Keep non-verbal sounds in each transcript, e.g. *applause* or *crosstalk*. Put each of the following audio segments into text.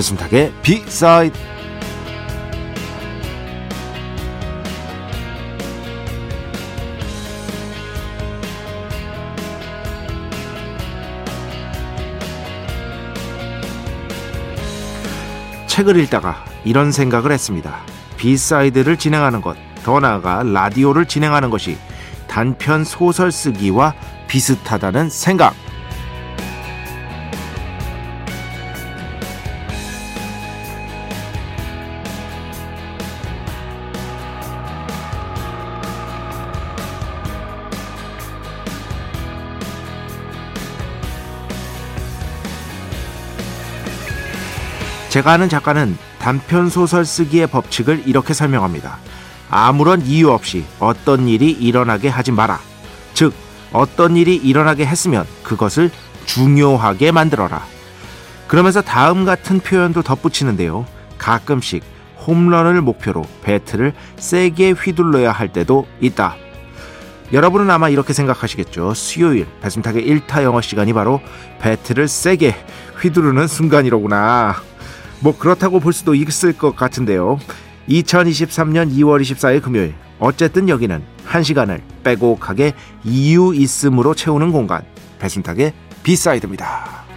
배순탁의 비사이드 책을 읽다가 이런 생각을 했습니다. B side를 진행하는 것, 더 나아가 라디오를 진행하는 것이 단편 소설 쓰기와 비슷하다는 생각. 제가 아는 작가는 단편 소설 쓰기의 법칙을 이렇게 설명합니다. 아무런 이유 없이 어떤 일이 일어나게 하지 마라. 즉, 어떤 일이 일어나게 했으면 그것을 중요하게 만들어라. 그러면서 다음 같은 표현도 덧붙이는데요. 가끔씩 홈런을 목표로 배트를 세게 휘둘러야 할 때도 있다. 여러분은 아마 이렇게 생각하시겠죠. 수요일 배순탁의 1타 영어 시간이 바로 배트를 세게 휘두르는 순간이로구나. 뭐 그렇다고 볼 수도 있을 것 같은데요. 2023년 2월 24일 금요일 어쨌든 여기는 한 시간을 빼곡하게 이유 있음으로 채우는 공간 배순탁의 B side입니다.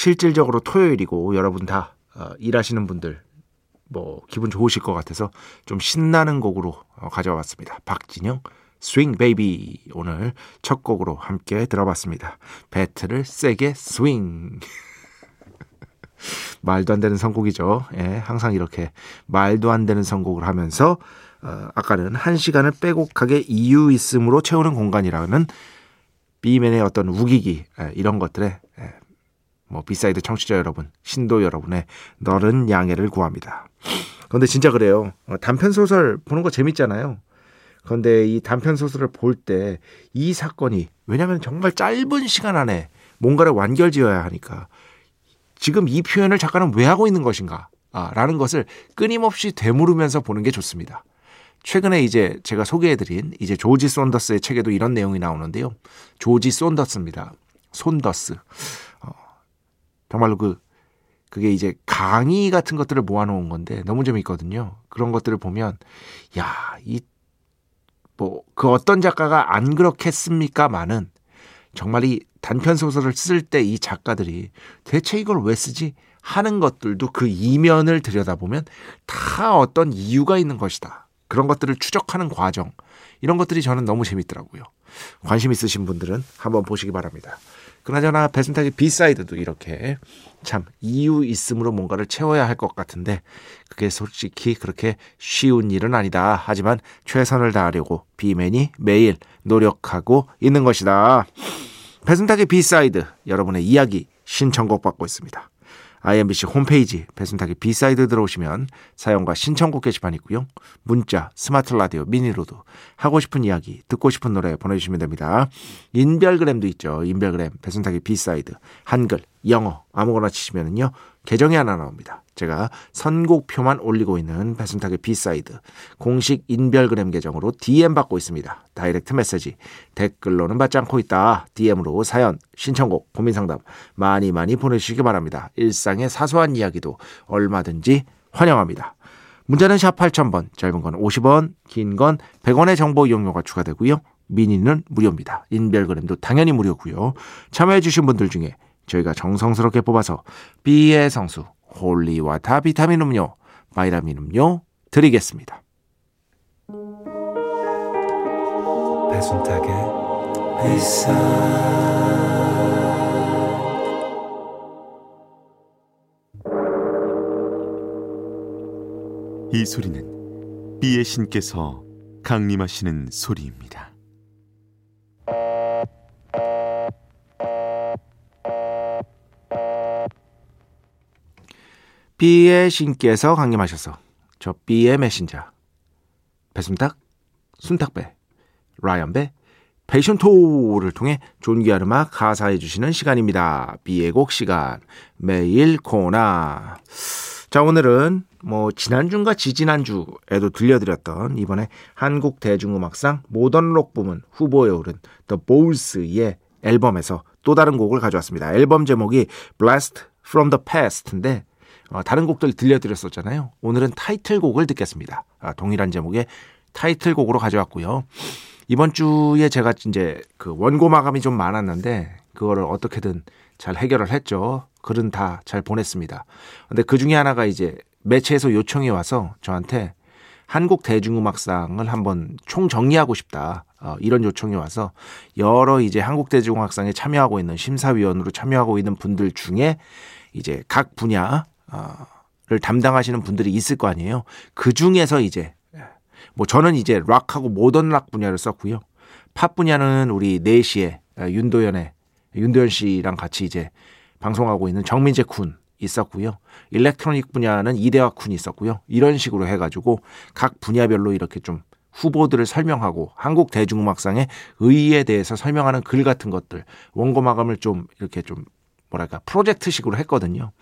실질적으로 토요일이고 여러분 다 어, 일하시는 분들 뭐 기분 좋으실 것 같아서 좀 신나는 곡으로 어, 가져왔습니다. 박진영 Swing Baby 오늘 첫 곡으로 함께 들어봤습니다. 배트를 세게 스윙 *laughs* 말도 안 되는 선곡이죠. 예, 항상 이렇게 말도 안 되는 선곡을 하면서 어, 아까는 한 시간을 빼곡하게 이유 있음으로 채우는 공간이라는 B man의 어떤 우기기 예, 이런 것들에 예, 뭐 B side 청취자 여러분, 신도 여러분의 너른 양해를 구합니다. 그런데 진짜 그래요. 어, 단편 소설 보는 거 재밌잖아요. 그런데 이 단편 소설을 볼 때 이 사건이 왜냐하면 정말 짧은 시간 안에 뭔가를 완결지어야 하니까 지금 이 표현을 작가는 왜 하고 있는 것인가? 아, 라는 것을 끊임없이 되물으면서 보는 게 좋습니다. 최근에 이제 제가 소개해드린 이제 조지 손더스의 책에도 이런 내용이 나오는데요. 조지 손더스입니다. 손더스. 정말로 그 그게 이제 강의 같은 것들을 모아놓은 건데 너무 재밌거든요. 그런 것들을 보면 야 이 뭐 그 어떤 작가가 안 그렇겠습니까만은 정말 이 단편 소설을 쓸 때 이 작가들이 대체 이걸 왜 쓰지 하는 것들도 그 이면을 들여다보면 다 어떤 이유가 있는 것이다. 그런 것들을 추적하는 과정 이런 것들이 저는 너무 재밌더라고요. 관심 있으신 분들은 한번 보시기 바랍니다. 그나저나 배순탁의 B side도 이렇게 참 이유 있음으로 뭔가를 채워야 할 것 같은데 그게 솔직히 그렇게 쉬운 일은 아니다. 하지만 최선을 다하려고 비맨이 매일 노력하고 있는 것이다. 배순탁의 B side 여러분의 이야기 신청곡 받고 있습니다. IMBC 홈페이지 배순탁의 B side 들어오시면 사연과 신청곡 게시판 있고요. 문자, 스마트 라디오, 미니로도 하고 싶은 이야기, 듣고 싶은 노래 보내주시면 됩니다. 인별그램도 있죠. 인별그램 배순탁의 B side 한글, 영어 아무거나 치시면은요. 계정이 하나 나옵니다. 제가 선곡표만 올리고 있는 배순탁의 B side 공식 인별그램 계정으로 DM 받고 있습니다. direct message 댓글로는 받지 않고 있다. DM으로 사연, 신청곡, 고민상담 많이 많이 보내주시기 바랍니다. 일상의 사소한 이야기도 얼마든지 환영합니다. 문자는 샵 8000번, 짧은 건 50원, 긴 건 100원의 정보 이용료가 추가되고요. 미니는 무료입니다. 인별그램도 당연히 무료고요. 참여해주신 분들 중에 저희가 정성스럽게 뽑아서 B의 성수 holy water 비타민 음료, 바이라민 음료 드리겠습니다. 배순탁의 이 소리는 비의 신께서 강림하시는 소리입니다. 비의 신께서 강림하셔서 저 비의 메신저 배순탁, 순탁배, 라이언배, 패션토를 통해 존귀한 음악 가사해 주시는 시간입니다. 비의 곡 시간 매일 코나 자 오늘은 뭐 지난주인가 지지난주에도 들려드렸던 이번에 한국 대중음악상 모던록 부문 후보에 오른 The Bowles의 앨범에서 또 다른 곡을 가져왔습니다. 앨범 제목이 Blast from the Past인데 어, 다른 곡들 들려드렸었잖아요. 오늘은 타이틀곡을 듣겠습니다. 아, 동일한 제목의 타이틀곡으로 가져왔고요. 이번 주에 제가 이제 그 원고 마감이 좀 많았는데 그거를 어떻게든 잘 해결을 했죠. 글은 다 잘 보냈습니다. 근데 그 중에 하나가 이제 매체에서 요청이 와서 저한테 한국 대중음악상을 한번 총 정리하고 싶다. 어, 이런 요청이 와서 여러 이제 한국 대중음악상에 참여하고 있는 심사위원으로 참여하고 있는 분들 중에 이제 각 분야 를 담당하시는 분들이 있을 거 아니에요. 그 중에서 이제 뭐 저는 이제 락하고 모던 락 분야를 썼고요. 팝 분야는 우리 4시에 윤도현의 윤도현 씨랑 같이 이제 방송하고 있는 정민재 군 있었고요. electronic 분야는 이대화 군이 있었고요. 이런 식으로 해가지고 각 분야별로 이렇게 좀 후보들을 설명하고 한국 대중음악상의 의의에 대해서 설명하는 글 같은 것들 원고 마감을 좀 이렇게 좀 뭐랄까 프로젝트식으로 했거든요.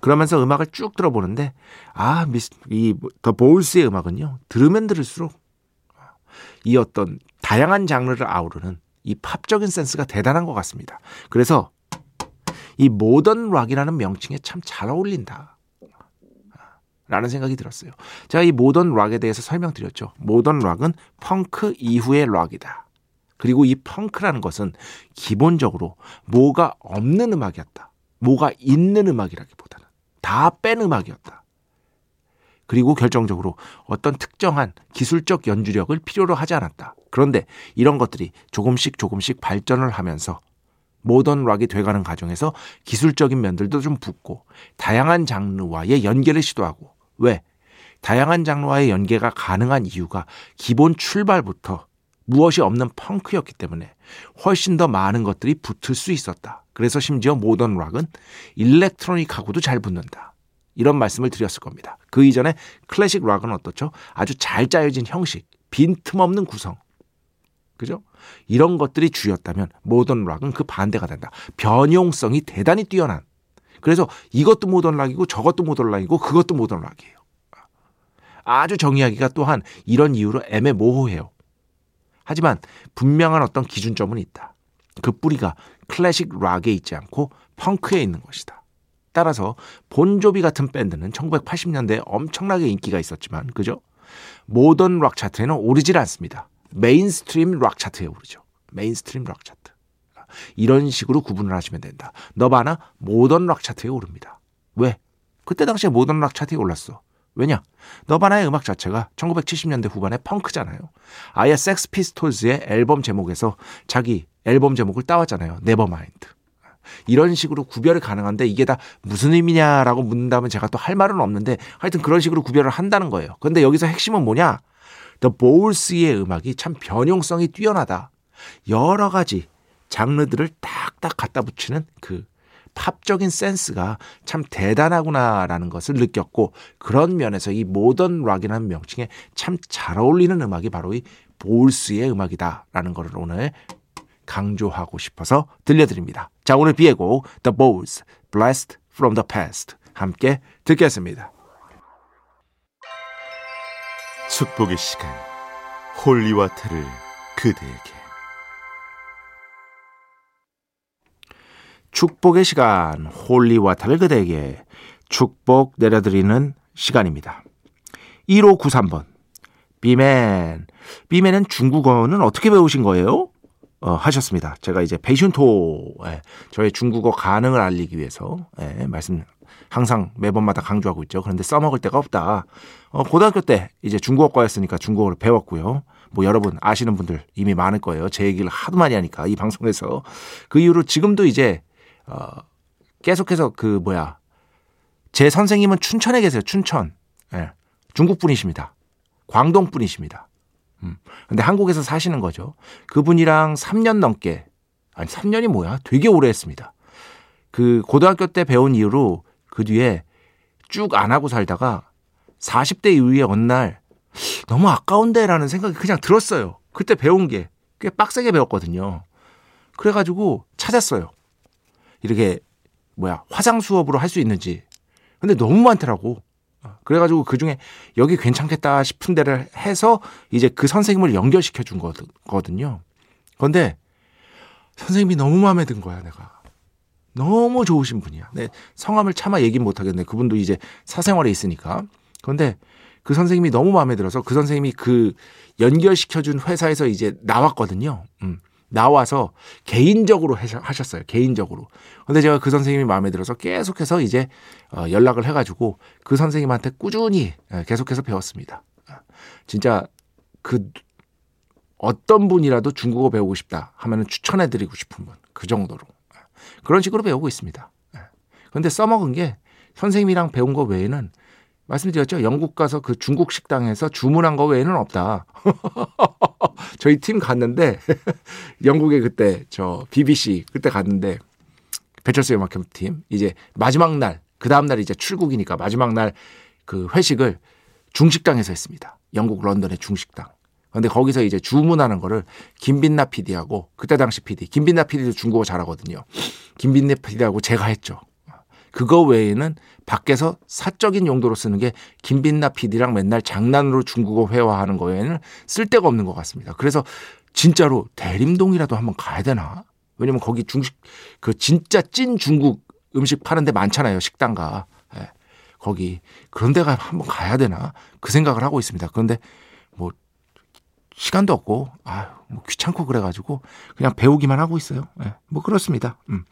그러면서 음악을 쭉 들어보는데 아 미스 이더 보울스의 음악은요 들으면 들을수록 이 어떤 다양한 장르를 아우르는 이 팝적인 센스가 대단한 것 같습니다. 그래서 이 모던 락이라는 명칭에 참 잘 어울린다. 라는 생각이 들었어요. 제가 이 모던 락에 대해서 설명드렸죠. 모던 락은 펑크 이후의 락이다. 그리고 이 펑크라는 것은 기본적으로 뭐가 없는 음악이었다. 뭐가 있는 음악이라기보다는 다 뺀 음악이었다. 그리고 결정적으로 어떤 특정한 기술적 연주력을 필요로 하지 않았다. 그런데 이런 것들이 조금씩 조금씩 발전을 하면서 모던 락이 돼가는 과정에서 기술적인 면들도 좀 붙고 다양한 장르와의 연계를 시도하고 왜? 다양한 장르와의 연계가 가능한 이유가 기본 출발부터 무엇이 없는 펑크였기 때문에 훨씬 더 많은 것들이 붙을 수 있었다. 그래서 심지어 모던 락은 일렉트로닉하고도 잘 붙는다. 이런 말씀을 드렸을 겁니다. 그 이전에 클래식 락은 어떻죠? 아주 잘 짜여진 형식, 빈틈없는 구성. 그죠? 이런 것들이 주였다면 모던 락은 그 반대가 된다. 변용성이 대단히 뛰어난. 그래서 이것도 모던 락이고 저것도 모던 락이고 그것도 모던 락이에요. 아주 정의하기가 또한 이런 이유로 애매모호해요. 하지만 분명한 어떤 기준점은 있다. 그 뿌리가 클래식 락에 있지 않고 펑크에 있는 것이다. 따라서 본조비 같은 밴드는 1980년대에 엄청나게 인기가 있었지만 그죠? 모던 락 차트에는 오르질 않습니다. mainstream 락 차트에 오르죠. mainstream 락 차트. 이런 식으로 구분을 하시면 된다. 너바나 모던 락 차트에 오릅니다. 왜? 그때 당시에 모던 락 차트에 올랐어. 왜냐? 너바나의 음악 자체가 1970년대 후반에 펑크잖아요. 아예 섹스 피스톨즈의 앨범 제목에서 자기 앨범 제목을 따왔잖아요. 네버마인드. 이런 식으로 구별이 가능한데 이게 다 무슨 의미냐라고 묻는다면 제가 또 할 말은 없는데 하여튼 그런 식으로 구별을 한다는 거예요. 근데 여기서 핵심은 뭐냐? 더 보울스의 음악이 참 변용성이 뛰어나다. 여러 가지 장르들을 딱딱 갖다 붙이는 그 팝적인 센스가 참 대단하구나라는 것을 느꼈고 그런 면에서 이 모던 락이라는 명칭에 참 잘 어울리는 음악이 바로 이 보울스의 음악이다라는 것을 오늘 강조하고 싶어서 들려드립니다. 자 오늘 비의 곡 The Bowls, Blessed from the Past 함께 듣겠습니다. 축복의 시간 holy water를 그대에게 축복의 시간 holy water를 그대에게 축복 내려드리는 시간입니다. 1593번 비맨 비맨은 중국어는 어떻게 배우신 거예요? 어, 하셨습니다. 제가 이제 베이슌토 예, 저의 중국어 가능을 알리기 위해서 예, 말씀 항상 매번마다 강조하고 있죠. 그런데 써먹을 데가 없다. 어, 고등학교 때 이제 중국어과였으니까 중국어를 배웠고요. 뭐 여러분 아시는 분들 이미 많을 거예요. 제 얘기를 하도 많이 하니까 이 방송에서 그 이후로 지금도 이제 어, 계속해서 그 뭐야 제 선생님은 춘천에 계세요. 춘천. 예. 중국 분이십니다. 광동 분이십니다. 음. 근데 한국에서 사시는 거죠. 그분이랑 3년 넘게 아니 3년이 뭐야? 되게 오래 했습니다. 그 고등학교 때 배운 이후로 그 뒤에 쭉 안 하고 살다가 40대 이후에 어느 날 너무 아까운데라는 생각이 그냥 들었어요. 그때 배운 게 꽤 빡세게 배웠거든요. 그래가지고 찾았어요. 이렇게 뭐야 화상 수업으로 할 수 있는지. 근데 너무 많더라고. 그래가지고 그 중에 여기 괜찮겠다 싶은 데를 해서 이제 그 선생님을 연결시켜 준 거거든요. 그런데 선생님이 너무 마음에 든 거야, 내가. 너무 좋으신 분이야. 내 성함을 차마 얘기 못 하겠네. 그분도 이제 사생활에 있으니까. 그런데 그 선생님이 너무 마음에 들어서 그 선생님이 그 연결시켜준 회사에서 이제 나왔거든요. 음. 나와서 개인적으로 하셨어요. 개인적으로. 근데 제가 그 선생님이 마음에 들어서 계속해서 이제 어, 연락을 해가지고 그 선생님한테 꾸준히 예, 계속해서 배웠습니다. 진짜 그 어떤 분이라도 중국어 배우고 싶다 하면은 추천해드리고 싶은 분. 그 정도로. 그런 식으로 배우고 있습니다. 그런데 써먹은 게 선생님이랑 배운 거 외에는 말씀드렸죠. 영국 가서 그 중국 식당에서 주문한 거 외에는 없다. *laughs* *laughs* 저희 팀 갔는데 *laughs* 영국에 그때 저 BBC 그때 갔는데 배철수 음악캠 팀 이제 마지막 날 그 다음 날 이제 출국이니까 마지막 날 그 회식을 중식당에서 했습니다. 영국 런던의 중식당. 근데 거기서 이제 주문하는 거를 김빈나 PD하고 그때 당시 PD 김빈나 PD도 중국어 잘하거든요. 김빈나 PD하고 제가 했죠. 그거 외에는 밖에서 사적인 용도로 쓰는 게 김빈나 PD랑 맨날 장난으로 중국어 회화하는 거에는 쓸데가 없는 것 같습니다. 그래서 진짜로 대림동이라도 한번 가야 되나? 왜냐면 거기 중식 그 진짜 찐 중국 음식 파는 데 많잖아요. 식당가. 예. 거기 그런 데가 한번 가야 되나? 그 생각을 하고 있습니다. 그런데 뭐 시간도 없고 아 뭐 귀찮고 그래 가지고 그냥 배우기만 하고 있어요. 예. 뭐 그렇습니다. 음.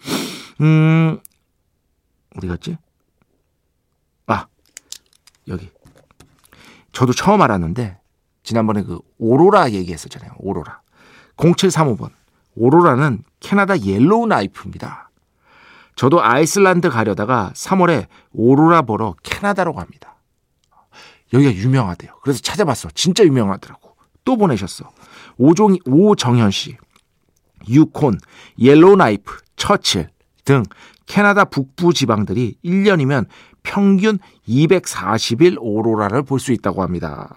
음 어디 갔지? 아, 여기. 저도 처음 알았는데, 지난번에 그 오로라 얘기했었잖아요. 오로라. 0735번. 오로라는 캐나다 옐로우 나이프입니다. 저도 아이슬란드 가려다가 3월에 오로라 보러 캐나다로 갑니다. 여기가 유명하대요. 그래서 찾아봤어. 진짜 유명하더라고. 또 보내셨어. 오종, 오정현 씨. 유콘, 옐로우 나이프, 처칠 등 캐나다 북부 지방들이 1년이면 평균 240일 오로라를 볼 수 있다고 합니다.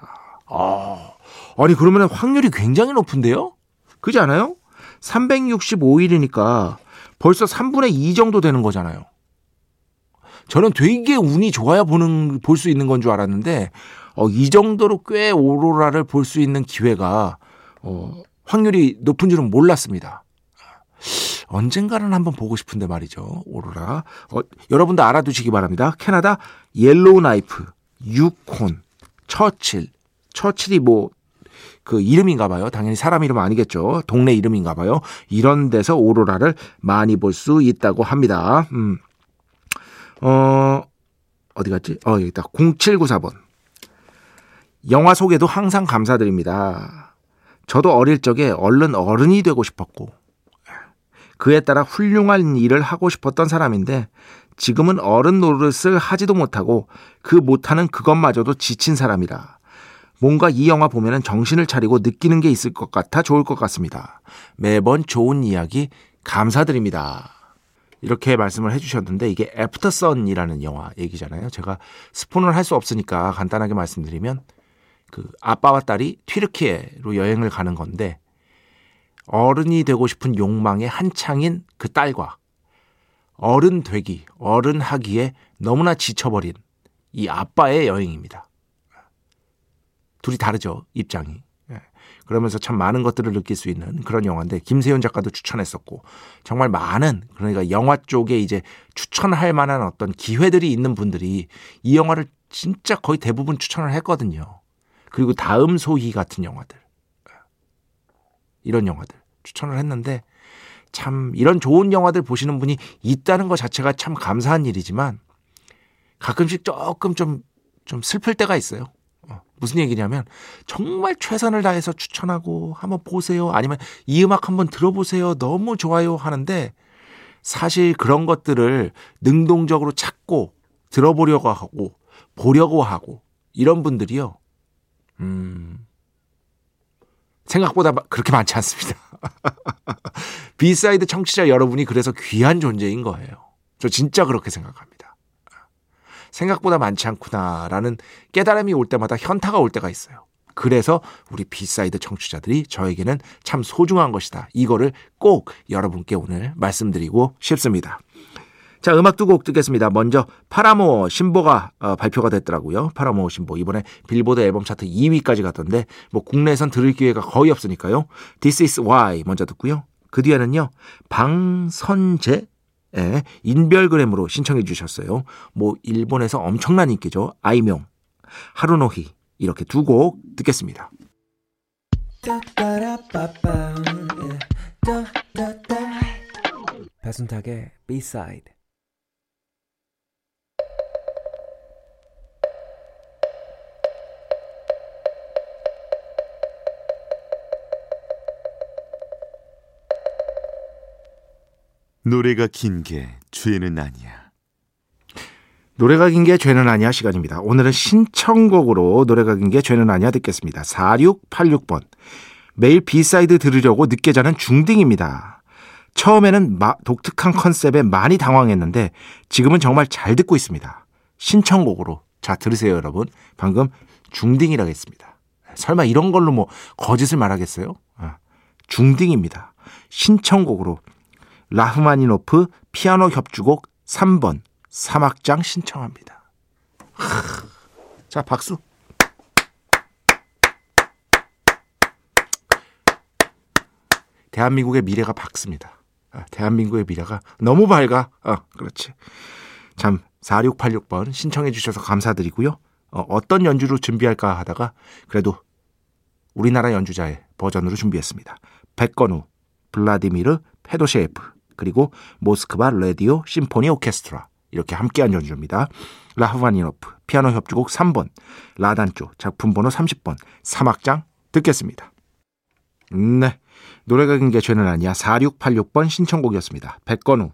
아, 아니 그러면 확률이 굉장히 높은데요? 그지 않아요? 365일이니까 벌써 3분의 2 정도 되는 거잖아요. 저는 되게 운이 좋아야 보는 볼 수 있는 건 줄 알았는데 어, 이 정도로 꽤 오로라를 볼 수 있는 기회가 어, 확률이 높은 줄은 몰랐습니다. 언젠가는 한번 보고 싶은데 말이죠. 오로라. 어, 여러분도 알아두시기 바랍니다. 캐나다 옐로우 나이프, 유콘, 처칠. 처칠이 뭐, 그 이름인가 봐요. 당연히 사람 이름 아니겠죠. 동네 이름인가 봐요. 이런 데서 오로라를 많이 볼 수 있다고 합니다. 음. 어, 어디 갔지? 어, 여기 있다. 0794번. 영화 소개도 항상 감사드립니다. 저도 어릴 적에 얼른 어른이 되고 싶었고, 그에 따라 훌륭한 일을 하고 싶었던 사람인데 지금은 어른 노릇을 하지도 못하고 그 못하는 그것마저도 지친 사람이라 뭔가 이 영화 보면은 정신을 차리고 느끼는 게 있을 것 같아 좋을 것 같습니다. 매번 좋은 이야기 감사드립니다. 이렇게 말씀을 해주셨는데 이게 Aftersun이라는 영화 얘기잖아요. 제가 스포를 할 수 없으니까 간단하게 말씀드리면 그 아빠와 딸이 튀르키예로 여행을 가는 건데 어른이 되고 싶은 욕망의 한창인 그 딸과 어른 되기, 어른 하기에 너무나 지쳐버린 이 아빠의 여행입니다. 둘이 다르죠, 입장이. 예. 그러면서 참 많은 것들을 느낄 수 있는 그런 영화인데 김세윤 작가도 추천했었고 정말 많은 그러니까 영화 쪽에 이제 추천할 만한 어떤 기회들이 있는 분들이 이 영화를 진짜 거의 대부분 추천을 했거든요. 그리고 다음 소희 같은 영화들. 이런 영화들. 추천을 했는데 참 이런 좋은 영화들 보시는 분이 있다는 것 자체가 참 감사한 일이지만 가끔씩 조금 좀, 좀 슬플 때가 있어요. 어, 무슨 얘기냐면 정말 최선을 다해서 추천하고 한번 보세요. 아니면 이 음악 한번 들어보세요. 너무 좋아요 하는데 사실 그런 것들을 능동적으로 찾고 들어보려고 하고 보려고 하고 이런 분들이요. 음, 생각보다 그렇게 많지 않습니다. *laughs* B side 청취자 여러분이 그래서 귀한 존재인 거예요. 저 진짜 그렇게 생각합니다. 생각보다 많지 않구나라는 깨달음이 올 때마다 현타가 올 때가 있어요. 그래서 우리 B side 청취자들이 저에게는 참 소중한 것이다. 이거를 꼭 여러분께 오늘 말씀드리고 싶습니다. 자, 음악 두 곡 듣겠습니다. 먼저 파라모 신보가 어, 발표가 됐더라고요. 파라모 신보 이번에 빌보드 앨범 차트 2위까지 갔던데 뭐 국내에선 들을 기회가 거의 없으니까요. This is why 먼저 듣고요. 그 뒤에는요. 방선재 예, 인별그램으로 신청해 주셨어요. 뭐 일본에서 엄청난 인기죠. 아이명, 하루노히 이렇게 두 곡 듣겠습니다. 배순탁의 B-side 노래가 긴 게 죄는 아니야. 노래가 긴 게 죄는 아니야 시간입니다. 오늘은 신청곡으로 노래가 긴 게 죄는 아니야 듣겠습니다. 4686번. 매일 B side 들으려고 늦게 자는 중딩입니다. 처음에는 마, 독특한 컨셉에 많이 당황했는데 지금은 정말 잘 듣고 있습니다. 신청곡으로. 자, 들으세요, 여러분. 방금 중딩이라고 했습니다. 설마 이런 걸로 뭐 거짓을 말하겠어요? 아, 중딩입니다. 신청곡으로 라흐마니노프 피아노 협주곡 3번 삼악장 신청합니다. 자, 박수. 대한민국의 미래가 밝습니다. 아, 대한민국의 미래가 너무 밝아. 아, 그렇지. 참, 4686번 신청해 주셔서 감사드리고요. 어, 떤 연주로 준비할까 하다가 그래도 우리나라 연주자의 버전으로 준비했습니다. 백건우, 블라디미르 페도셰프, 그리고 모스크바 레디오 심포니 오케스트라 이렇게 함께한 연주입니다. 라흐마니노프 피아노 협주곡 3번 라단조 작품 번호 30번 3악장 듣겠습니다. 네. 노래가 긴게 죄는 아니야 4686번 신청곡이었습니다. 백건우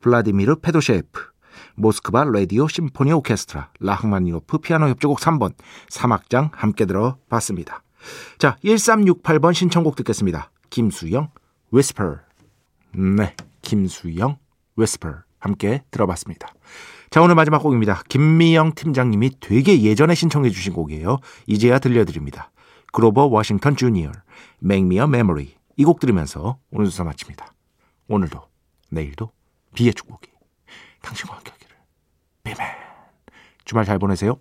블라디미르 페도셰프 모스크바 라디오 심포니 오케스트라 라흐마니노프 피아노 협주곡 3번 3악장 함께 들어봤습니다. 자 1368번 신청곡 듣겠습니다. 김수영 Whisper 네 김수영 Whisper 함께 들어봤습니다. 자, 오늘 마지막 곡입니다. 김미영 팀장님이 되게 예전에 신청해 주신 곡이에요. 이제야 들려드립니다. 그로버 워싱턴 주니어, Make Me a Memory. 이 곡 들으면서 오늘 수사 마칩니다. 오늘도, 내일도 비의 축복이 당신과 함께 하기를. 비맨. 주말 잘 보내세요.